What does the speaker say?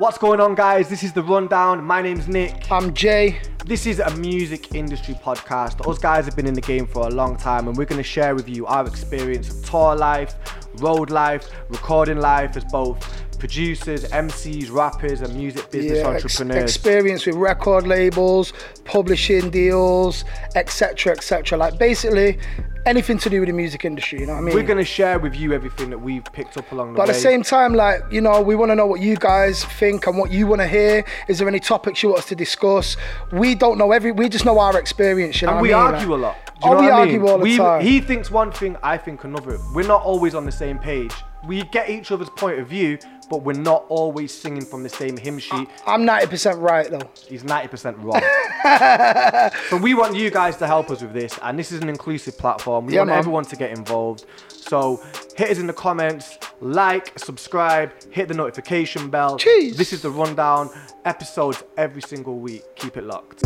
What's going on, guys? This is the rundown. My name's Nik. I'm Jay. This is a music industry podcast. Us guys have been in the game for a long time, and we're going to share with you our experience of tour life, road life, recording life as both producers, MCs, rappers, and music business Yeah, ex- entrepreneurs. experience with record labels, publishing deals, etc., etc. Like basically anything to do with the music industry. You know what I mean? we're going to share with you everything that we've picked up along the but way. But at the same time, like you know, we want to know what you guys think and what you want to hear. Is there any topics you want us to discuss? We don't know every. We just know our experience. You know and what we I mean? argue Like- a lot. Do you Oh, know we what I argue mean? all the We- time. He thinks one thing, I think another. We're not always on the same page. We get each other's point of view, but we're not always singing from the same hymn sheet. I'm 90% right though. He's 90% wrong. so we want you guys to help us with this, and this is an inclusive platform. We Yeah, want man. everyone to get involved. So hit us in the comments, like, subscribe, hit the notification bell. Jeez. This is the rundown. Episodes every single week. Keep it locked.